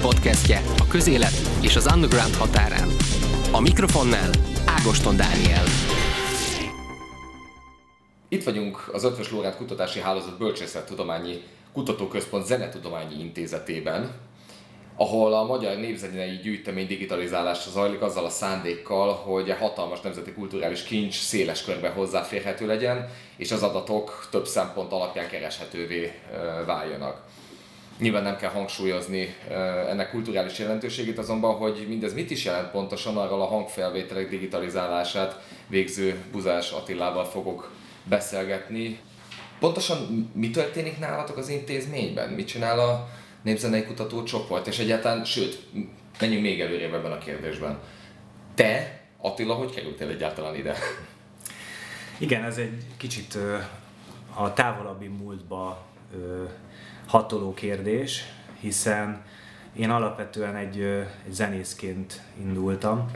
podcastje a közélet és az underground határán. A mikrofonnál Ágoston Dániel. Itt vagyunk az Ötvös Lórát Kutatási Hálózat Bölcsészettudományi Kutatóközpont Zenetudományi Intézetében, ahol a magyar népzenei gyűjtemény digitalizálása zajlik azzal a szándékkal, hogy a hatalmas nemzeti kulturális kincs széles körben hozzáférhető legyen, és az adatok több szempont alapján kereshetővé váljanak. Nyilván nem kell hangsúlyozni ennek kulturális jelentőségét, azonban, hogy mindez mit is jelent pontosan, arról a hangfelvételek digitalizálását végző Buzás Attilával fogok beszélgetni. Pontosan mi történik nálatok az intézményben? Mit csinál a népzenei kutató csoport? És egyáltalán, sőt, menjünk még előrébb ebben a kérdésben. Te, Attila, hogy kerültél egyáltalán ide? Igen, ez egy kicsit a távolabbi múltba hatoló kérdés, hiszen én alapvetően egy, egy zenészként indultam,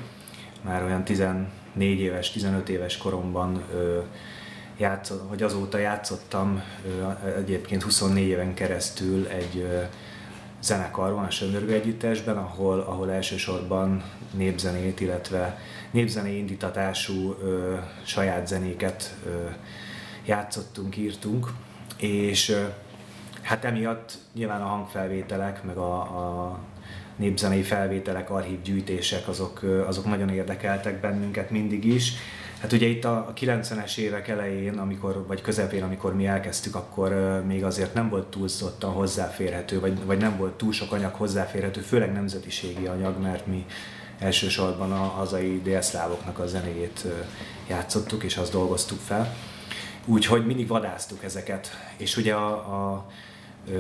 már olyan 14 éves, 15 éves koromban játszott, vagy azóta játszottam egyébként 24 éven keresztül egy zenekarban, a Söndörgő Együttesben, ahol, ahol elsősorban népzenét, illetve népzenei indítatású ö, saját zenéket ö, játszottunk, írtunk, és ö, hát emiatt nyilván a hangfelvételek, meg a, a népzenei felvételek, archívgyűjtések, azok, azok nagyon érdekeltek bennünket mindig is. Hát ugye itt a 90-es évek elején, amikor, vagy közepén, amikor mi elkezdtük, akkor még azért nem volt túlzottan hozzáférhető, vagy, vagy nem volt túl sok anyag hozzáférhető, főleg nemzetiségi anyag, mert mi elsősorban a hazai délszlávoknak a zenéjét játszottuk, és azt dolgoztuk fel. Úgyhogy mindig vadáztuk ezeket. És ugye a, a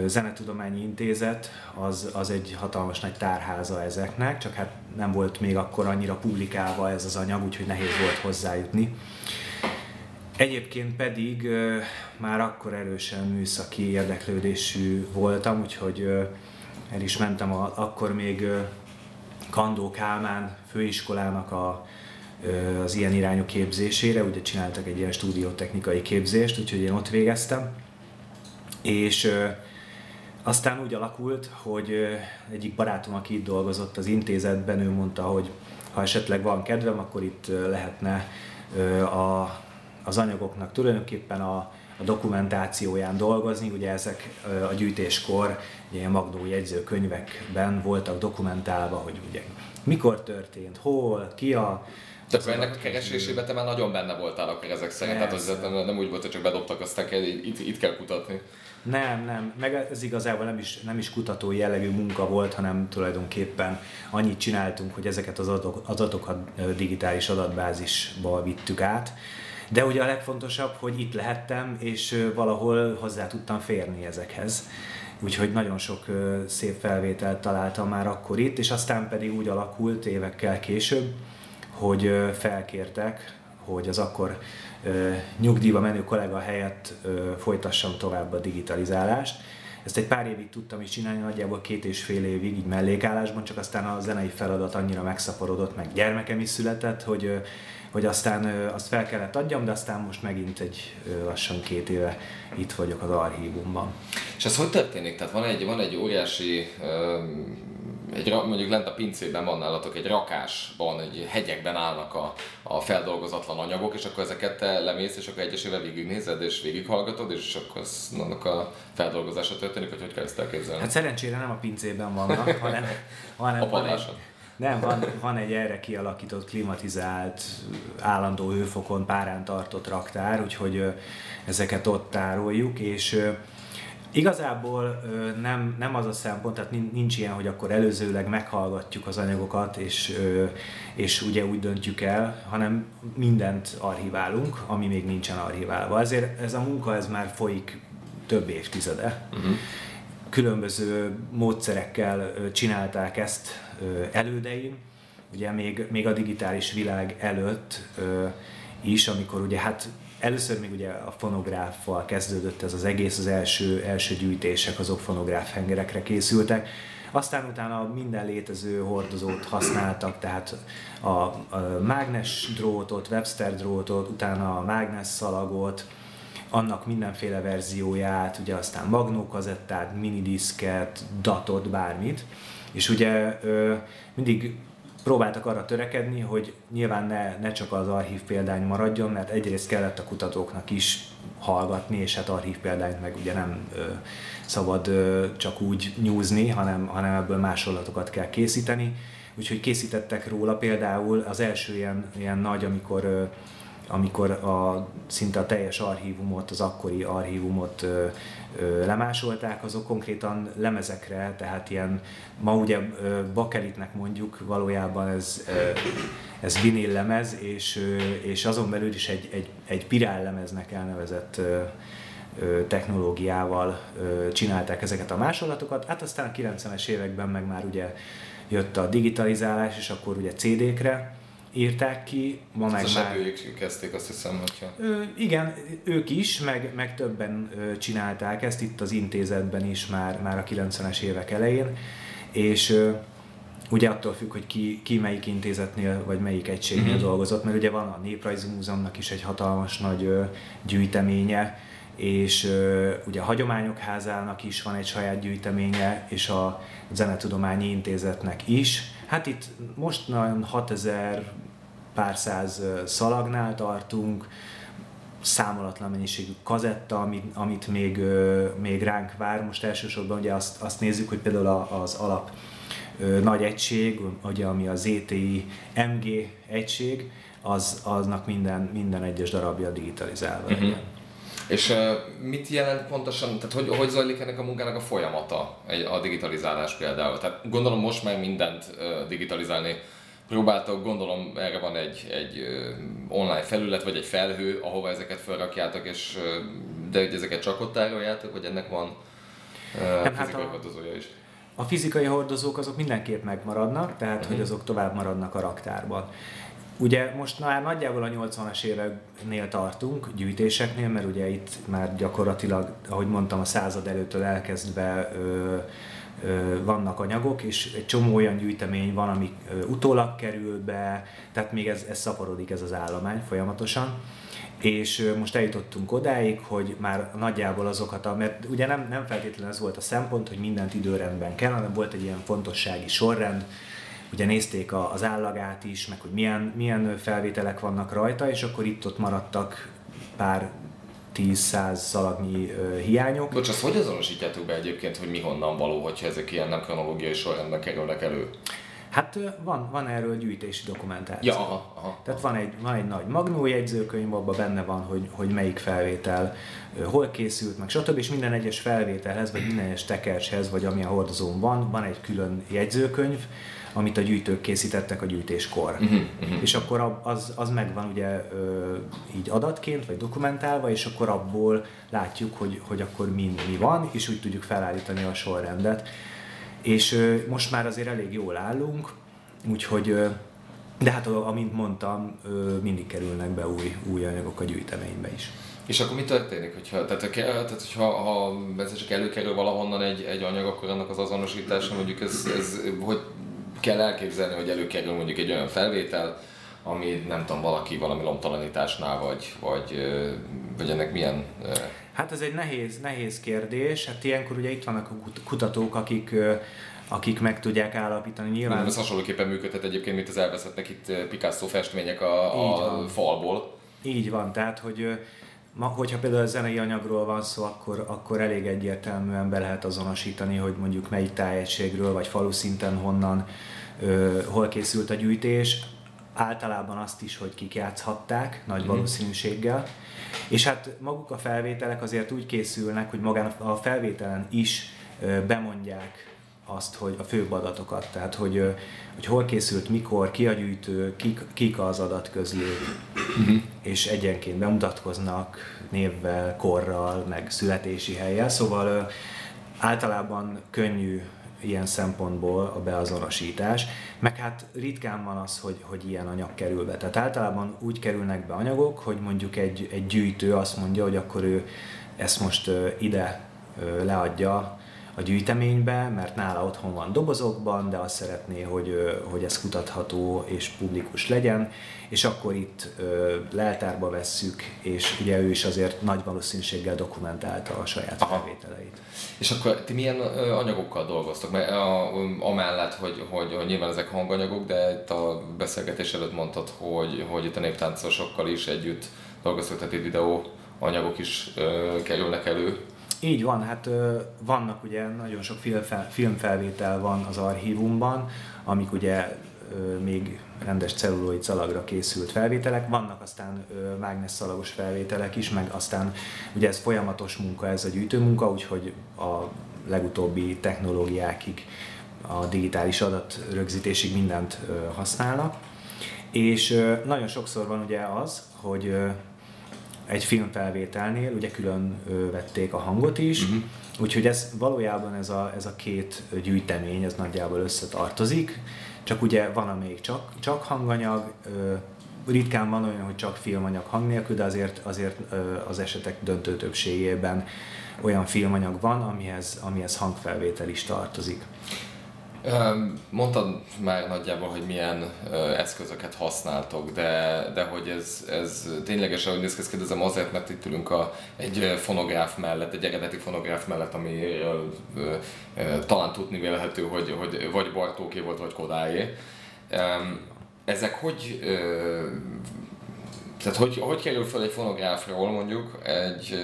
Zenetudományi Intézet az, az egy hatalmas nagy tárháza ezeknek, csak hát nem volt még akkor annyira publikálva ez az anyag, úgyhogy nehéz volt hozzájutni. Egyébként pedig már akkor erősen műszaki érdeklődésű voltam, úgyhogy el is mentem a, akkor még Kandó Kálmán főiskolának a, az ilyen irányú képzésére, ugye csináltak egy ilyen stúdiótechnikai képzést, úgyhogy én ott végeztem. És aztán úgy alakult, hogy egyik barátom, aki itt dolgozott az intézetben, ő mondta, hogy ha esetleg van kedvem, akkor itt lehetne a, az anyagoknak tulajdonképpen a, a dokumentációján dolgozni. Ugye ezek a gyűjtéskor ilyen magnó jegyzőkönyvekben voltak dokumentálva, hogy ugye mikor történt, hol, ki a tehát ennek a keresésében te már nagyon benne voltál akkor ezek szerint, tehát az nem, nem úgy volt, hogy csak bedobtak, aztán kell, itt, itt kell kutatni. Nem, nem, meg ez igazából nem is, nem is kutató jellegű munka volt, hanem tulajdonképpen annyit csináltunk, hogy ezeket az, adatok, adatokat digitális adatbázisba vittük át. De ugye a legfontosabb, hogy itt lehettem, és valahol hozzá tudtam férni ezekhez. Úgyhogy nagyon sok szép felvételt találtam már akkor itt, és aztán pedig úgy alakult évekkel később, hogy felkértek, hogy az akkor nyugdíjba menő kollega helyett folytassam tovább a digitalizálást. Ezt egy pár évig tudtam is csinálni, nagyjából két és fél évig, így mellékállásban, csak aztán a zenei feladat annyira megszaporodott, meg gyermekem is született, hogy, hogy aztán azt fel kellett adjam, de aztán most megint egy lassan két éve itt vagyok az archívumban. És ez hogy történik? Tehát van egy, van egy óriási egy, mondjuk lent a pincében van nálatok egy rakásban, egy hegyekben állnak a, a feldolgozatlan anyagok, és akkor ezeket te lemész, és akkor egyesével végignézed, és végighallgatod, és akkor annak a feldolgozása történik, hogy hogy kell ezt elképzelni? Hát szerencsére nem a pincében vannak, hanem, hanem van egy, nem, van, van egy erre kialakított, klimatizált, állandó hőfokon párán tartott raktár, úgyhogy ezeket ott tároljuk, és Igazából nem, nem az a szempont, tehát nincs ilyen, hogy akkor előzőleg meghallgatjuk az anyagokat, és, és ugye úgy döntjük el, hanem mindent archiválunk, ami még nincsen archiválva. Ezért ez a munka ez már folyik több évtizede. Uh-huh. Különböző módszerekkel csinálták ezt elődeim, ugye még, még a digitális világ előtt is, amikor ugye hát Először még ugye a fonográffal kezdődött ez az egész, az első, első gyűjtések azok fonográf hengerekre készültek. Aztán utána minden létező hordozót használtak, tehát a, a mágnes drótot, Webster drótot, utána a mágnes szalagot, annak mindenféle verzióját, ugye aztán magnókazettát, minidiszket, datot, bármit. És ugye mindig próbáltak arra törekedni, hogy nyilván ne, ne csak az archív példány maradjon, mert egyrészt kellett a kutatóknak is hallgatni, és hát archív példányt meg ugye nem ö, szabad ö, csak úgy nyúzni, hanem, hanem ebből másolatokat kell készíteni. Úgyhogy készítettek róla például az első ilyen, ilyen nagy, amikor ö, amikor a, szinte a teljes archívumot, az akkori archívumot ö, ö, lemásolták, azok konkrétan lemezekre, tehát ilyen, ma ugye ö, bakelitnek mondjuk, valójában ez, ö, ez vinil lemez, és, ö, és azon belül is egy, egy, egy pirál lemeznek elnevezett ö, technológiával csinálták ezeket a másolatokat. Hát aztán a 90-es években meg már ugye jött a digitalizálás, és akkor ugye CD-kre, írták ki. Ma meg Ez már... ők kezdték, azt hiszem, hogyha... Ö, igen, ők is, meg, meg többen ö, csinálták ezt itt az intézetben is már, már a 90-es évek elején, és ö, ugye attól függ, hogy ki, ki melyik intézetnél, vagy melyik egységnél mm-hmm. dolgozott, mert ugye van a Néprajzi Múzeumnak is egy hatalmas nagy ö, gyűjteménye, és ö, ugye a Hagyományok Házának is van egy saját gyűjteménye, és a Zenetudományi Intézetnek is, Hát itt most nagyon 6000 pár száz szalagnál tartunk, számolatlan mennyiségű kazetta, amit, amit még, még ránk vár. Most elsősorban ugye azt, azt nézzük, hogy például az alap nagy egység, ugye, ami a ZTI MG egység, az, aznak minden, minden egyes darabja digitalizálva. Uh-huh. És uh, mit jelent pontosan, tehát hogy, hogy zajlik ennek a munkának a folyamata, a digitalizálás például? Tehát gondolom most már mindent uh, digitalizálni próbáltok, gondolom erre van egy, egy uh, online felület, vagy egy felhő, ahova ezeket felrakjátok, és, uh, de hogy ezeket csak ott tároljátok, vagy ennek van uh, Nem, fizikai hát a... hordozója is? A fizikai hordozók azok mindenképp megmaradnak, tehát uh-huh. hogy azok tovább maradnak a raktárban. Ugye most már nagyjából a 80-as éveknél tartunk, gyűjtéseknél, mert ugye itt már gyakorlatilag, ahogy mondtam, a század előttől elkezdve ö, ö, vannak anyagok, és egy csomó olyan gyűjtemény van, ami ö, utólag kerül be, tehát még ez, ez szaporodik ez az állomány folyamatosan. És most eljutottunk odáig, hogy már nagyjából azokat, mert ugye nem, nem feltétlenül ez volt a szempont, hogy mindent időrendben kell, hanem volt egy ilyen fontossági sorrend, ugye nézték az állagát is, meg hogy milyen, milyen felvételek vannak rajta, és akkor itt-ott maradtak pár 10-100 szalagnyi uh, hiányok. Bocs, azt hogy azonosítjátok be egyébként, hogy mi honnan való, hogyha ezek ilyen nem kronológiai sorrendben kerülnek elő? Hát van, van erről gyűjtési dokumentáció. Ja, aha, aha, Tehát van egy, van egy nagy magnó jegyzőkönyv, abban benne van, hogy, hogy melyik felvétel hol készült, meg stb. És minden egyes felvételhez, vagy minden egyes tekercshez, vagy ami a hordozón van, van egy külön jegyzőkönyv, amit a gyűjtők készítettek a gyűjtéskor. Uh-huh, uh-huh. És akkor az, az megvan ugye így adatként, vagy dokumentálva, és akkor abból látjuk, hogy, hogy akkor mi, mi van, és úgy tudjuk felállítani a sorrendet. És most már azért elég jól állunk, úgyhogy de hát amint mondtam, mindig kerülnek be új, új anyagok a gyűjteménybe is. És akkor mi történik, hogyha, tehát, tehát hogyha ha ez csak előkerül valahonnan egy, egy anyag, akkor annak az azonosítása mondjuk ez, ez hogy kell elképzelni, hogy előkerül mondjuk egy olyan felvétel, ami nem tudom, valaki valami lomtalanításnál, vagy, vagy, vagy ennek milyen... Hát ez egy nehéz, nehéz kérdés. Hát ilyenkor ugye itt vannak a kutatók, akik akik meg tudják állapítani. Nyilván... Nem, ez hasonlóképpen működhet egyébként, mint az elveszettnek itt Picasso festmények a, a falból. Így van, tehát hogy ma, hogyha például a zenei anyagról van szó, akkor, akkor elég egyértelműen be lehet azonosítani, hogy mondjuk melyik tájegységről, vagy falu szinten honnan, ö, hol készült a gyűjtés. Általában azt is, hogy kik játszhatták, nagy mm. valószínűséggel. És hát maguk a felvételek azért úgy készülnek, hogy magán a felvételen is ö, bemondják azt, hogy a főbb adatokat, tehát hogy, hogy hol készült, mikor, ki a gyűjtő, kik, kik az adatközlők, uh-huh. és egyenként bemutatkoznak névvel, korral, meg születési helyel, szóval általában könnyű ilyen szempontból a beazonosítás, meg hát ritkán van az, hogy, hogy ilyen anyag kerül be. Tehát általában úgy kerülnek be anyagok, hogy mondjuk egy, egy gyűjtő azt mondja, hogy akkor ő ezt most ide leadja a gyűjteménybe, mert nála otthon van dobozokban, de azt szeretné, hogy, hogy ez kutatható és publikus legyen, és akkor itt leltárba vesszük, és ugye ő is azért nagy valószínűséggel dokumentálta a saját Aha. felvételeit. És akkor ti milyen anyagokkal dolgoztok? Mert a, amellett, hogy, hogy, hogy nyilván ezek hanganyagok, de itt a beszélgetés előtt mondtad, hogy, hogy itt a néptáncosokkal is együtt dolgoztok, tehát itt videó anyagok is ö, kerülnek elő. Így van, hát vannak ugye nagyon sok filmfel, filmfelvétel van az archívumban, amik ugye még rendes celluloid szalagra készült felvételek, vannak aztán mágnes szalagos felvételek is, meg aztán ugye ez folyamatos munka, ez a gyűjtőmunka, úgyhogy a legutóbbi technológiákig, a digitális adatrögzítésig mindent használnak. És nagyon sokszor van ugye az, hogy egy filmfelvételnél ugye külön vették a hangot is, uh-huh. úgyhogy ez valójában ez a, ez a két gyűjtemény, ez nagyjából összetartozik, csak ugye van, amelyik csak, csak hanganyag, ritkán van olyan, hogy csak filmanyag hang nélkül, de azért, azért az esetek döntő többségében olyan filmanyag van, amihez, amihez hangfelvétel is tartozik. Mondtad már nagyjából, hogy milyen eszközöket használtok, de, de hogy ez, ez ténylegesen, hogy néz ki, kérdezem azért, mert itt ülünk a, egy fonográf mellett, egy eredeti fonográf mellett, ami talán tudni vélhető, hogy, hogy vagy Bartóké volt, vagy Kodáé. Ezek hogy, tehát hogy, hogy kerül fel egy fonográfról mondjuk egy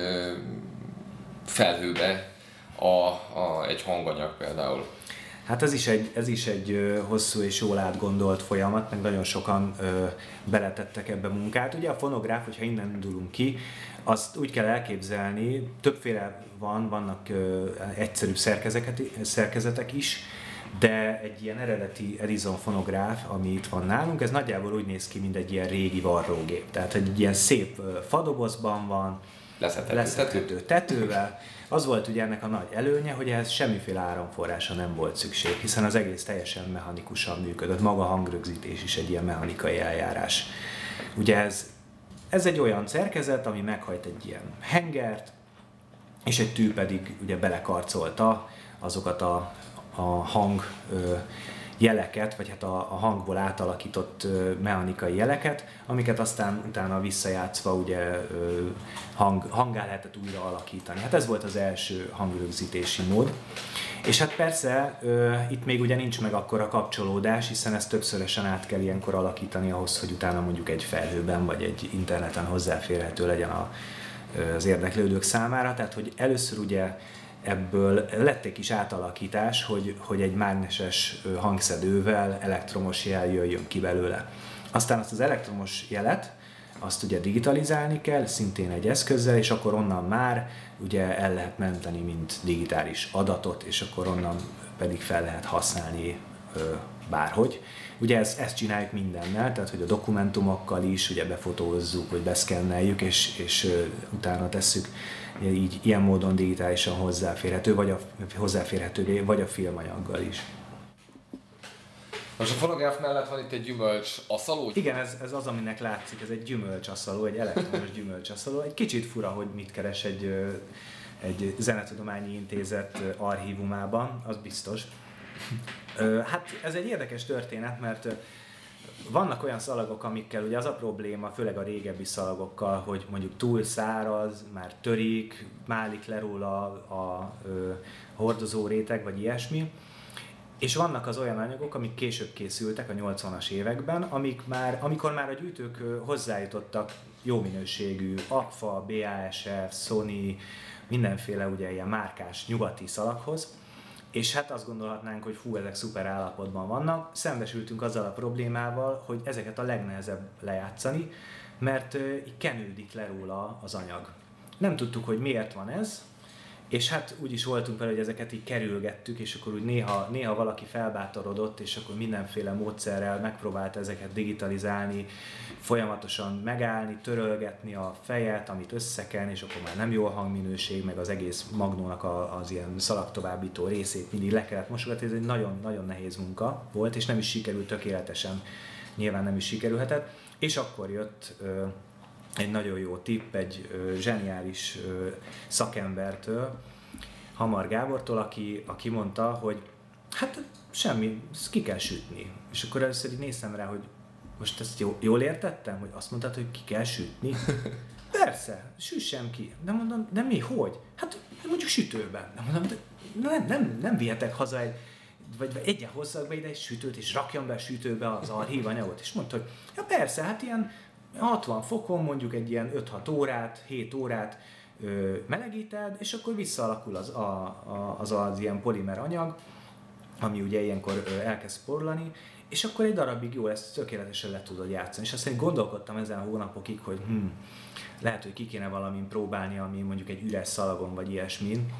felhőbe a, a, egy hanganyag például? Hát ez is egy, ez is egy hosszú és jól átgondolt folyamat, meg nagyon sokan ö, beletettek ebbe munkát. Ugye a fonográf, hogyha innen indulunk ki, azt úgy kell elképzelni, többféle van, vannak ö, egyszerűbb szerkezetek is, de egy ilyen eredeti Edison fonográf, ami itt van nálunk, ez nagyjából úgy néz ki, mint egy ilyen régi varrógép. Tehát egy ilyen szép fadobozban van, leszethető, leszethető tetővel, az volt ugye ennek a nagy előnye, hogy ehhez semmiféle áramforrása nem volt szükség, hiszen az egész teljesen mechanikusan működött. Maga a hangrögzítés is egy ilyen mechanikai eljárás. Ugye ez, ez egy olyan szerkezet, ami meghajt egy ilyen hengert, és egy tű pedig ugye belekarcolta azokat a, a hang ö, jeleket, vagy hát a, a hangból átalakított mechanikai jeleket, amiket aztán utána visszajátszva ugye hang, hangá lehetett újra alakítani. Hát ez volt az első hangrögzítési mód. És hát persze itt még ugye nincs meg akkor a kapcsolódás, hiszen ezt többszörösen át kell ilyenkor alakítani ahhoz, hogy utána mondjuk egy felhőben vagy egy interneten hozzáférhető legyen a, az érdeklődők számára. Tehát, hogy először ugye ebből lett egy kis átalakítás, hogy, hogy egy mágneses hangszedővel elektromos jel jöjjön ki belőle. Aztán azt az elektromos jelet, azt ugye digitalizálni kell, szintén egy eszközzel, és akkor onnan már ugye el lehet menteni, mint digitális adatot, és akkor onnan pedig fel lehet használni ö, bárhogy. Ugye ezt, ezt csináljuk mindennel, tehát hogy a dokumentumokkal is ugye befotózzuk, vagy beszkenneljük, és, és utána tesszük így ilyen módon digitálisan hozzáférhető, vagy a, hozzáférhetővé, vagy a filmanyaggal is. Most a fonográf mellett van itt egy gyümölcs aszaló? Igen, ez, ez az, aminek látszik, ez egy gyümölcs aszaló, egy elektromos gyümölcs aszaló. Egy kicsit fura, hogy mit keres egy, egy zenetudományi intézet archívumában, az biztos. Hát ez egy érdekes történet, mert vannak olyan szalagok, amikkel ugye az a probléma, főleg a régebbi szalagokkal, hogy mondjuk túl száraz, már törik, málik le róla a, a, a hordozó réteg, vagy ilyesmi. És vannak az olyan anyagok, amik később készültek a 80-as években, amik már, amikor már a gyűjtők hozzájutottak jó minőségű AKFA, BASF, Sony, mindenféle ugye ilyen márkás nyugati szalaghoz, és hát azt gondolhatnánk, hogy fú, ezek szuper állapotban vannak. Szembesültünk azzal a problémával, hogy ezeket a legnehezebb lejátszani, mert kenődik le róla az anyag. Nem tudtuk, hogy miért van ez, és hát úgy is voltunk vele, hogy ezeket így kerülgettük, és akkor úgy néha, néha valaki felbátorodott, és akkor mindenféle módszerrel megpróbált ezeket digitalizálni, folyamatosan megállni, törölgetni a fejet, amit összeken, és akkor már nem jó a hangminőség, meg az egész magnónak a, az ilyen szalagtovábbító részét mindig le kellett mosogatni. Ez egy nagyon-nagyon nehéz munka volt, és nem is sikerült tökéletesen, nyilván nem is sikerülhetett. És akkor jött egy nagyon jó tipp egy zseniális szakembertől, Hamar Gábortól, aki, aki mondta, hogy hát semmi, ezt ki kell sütni. És akkor először így néztem rá, hogy most ezt jó, jól értettem, hogy azt mondtad, hogy ki kell sütni? Persze, süssem ki. De mondom, de mi, hogy? Hát mondjuk sütőben. De mondom, de nem, nem, nem vihetek haza egy, vagy, vagy egyen hozzak be ide egy sütőt, és rakjam be a sütőbe az archív anyagot. És mondta, hogy ja persze, hát ilyen 60 fokon mondjuk egy ilyen 5-6 órát, 7 órát ö, melegíted, és akkor visszaalakul az, a, a, az, az ilyen polimer anyag, ami ugye ilyenkor ö, elkezd porlani, és akkor egy darabig jó ezt tökéletesen le tudod játszani. És aztán gondolkodtam ezen a hónapokig, hogy hm, lehet, hogy ki kéne valamin próbálni, ami mondjuk egy üres szalagon vagy ilyesmin.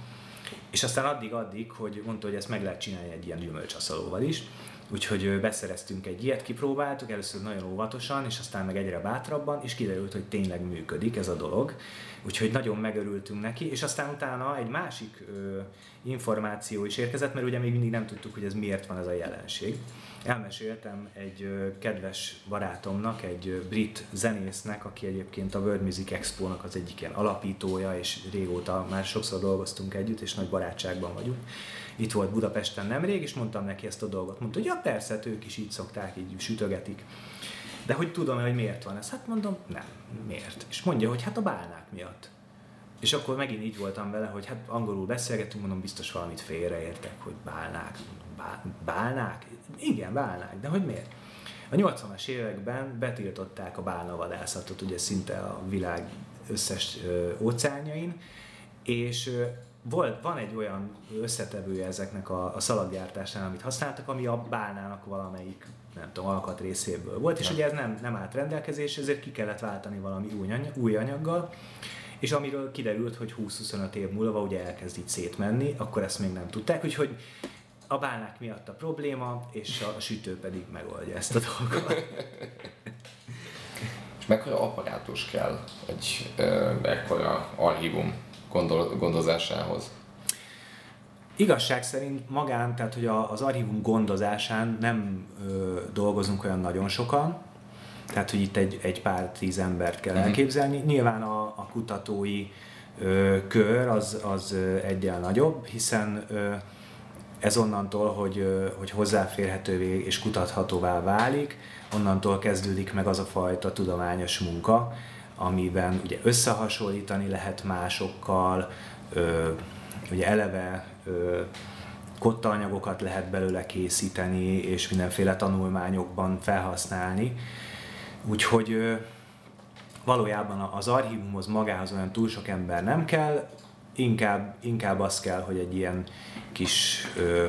És aztán addig-addig, hogy mondta, hogy ezt meg lehet csinálni egy ilyen gyümölcsaszalóval is. Úgyhogy beszereztünk egy ilyet, kipróbáltuk, először nagyon óvatosan, és aztán meg egyre bátrabban, és kiderült, hogy tényleg működik ez a dolog. Úgyhogy nagyon megörültünk neki, és aztán utána egy másik ö, információ is érkezett, mert ugye még mindig nem tudtuk, hogy ez miért van ez a jelenség. Elmeséltem egy ö, kedves barátomnak, egy ö, brit zenésznek, aki egyébként a World Music Expo-nak az egyik ilyen alapítója, és régóta már sokszor dolgoztunk együtt, és nagy barátságban vagyunk. Itt volt Budapesten nemrég, és mondtam neki ezt a dolgot. Mondta, hogy ja persze, hát ők is így szokták, így sütögetik. De hogy tudom hogy miért van ez? Hát mondom, nem, miért? És mondja, hogy hát a bálnák miatt. És akkor megint így voltam vele, hogy hát angolul beszélgetünk, mondom, biztos valamit félreértek, hogy bálnák. Bá, bálnák? Igen, bálnák, de hogy miért? A 80-as években betiltották a bálnavadászatot, ugye szinte a világ összes óceánjain, és volt, van egy olyan összetevője ezeknek a, a szalaggyártásán, amit használtak, ami a bálnának valamelyik nem tudom, alkatrészéből volt, és ugye ez nem, nem állt rendelkezés, ezért ki kellett váltani valami új, anyag, új anyaggal, és amiről kiderült, hogy 20-25 év múlva ugye elkezd így szétmenni, akkor ezt még nem tudták, úgyhogy a bálnák miatt a probléma, és a, sütő pedig megoldja ezt a dolgot. és mekkora apparátus kell egy ekkora archívum gondol, gondozásához? Igazság szerint magán, tehát hogy az archívum gondozásán nem ö, dolgozunk olyan nagyon sokan, tehát hogy itt egy, egy pár tíz embert kell mm-hmm. elképzelni. Nyilván a, a kutatói ö, kör az, az egyel nagyobb, hiszen ö, ez onnantól, hogy, ö, hogy hozzáférhetővé és kutathatóvá válik, onnantól kezdődik meg az a fajta tudományos munka, amiben ugye összehasonlítani lehet másokkal, ö, ugye eleve ö, kottaanyagokat lehet belőle készíteni, és mindenféle tanulmányokban felhasználni. Úgyhogy ö, valójában az archívumhoz magához olyan túl sok ember nem kell, inkább, inkább az kell, hogy egy ilyen kis ö,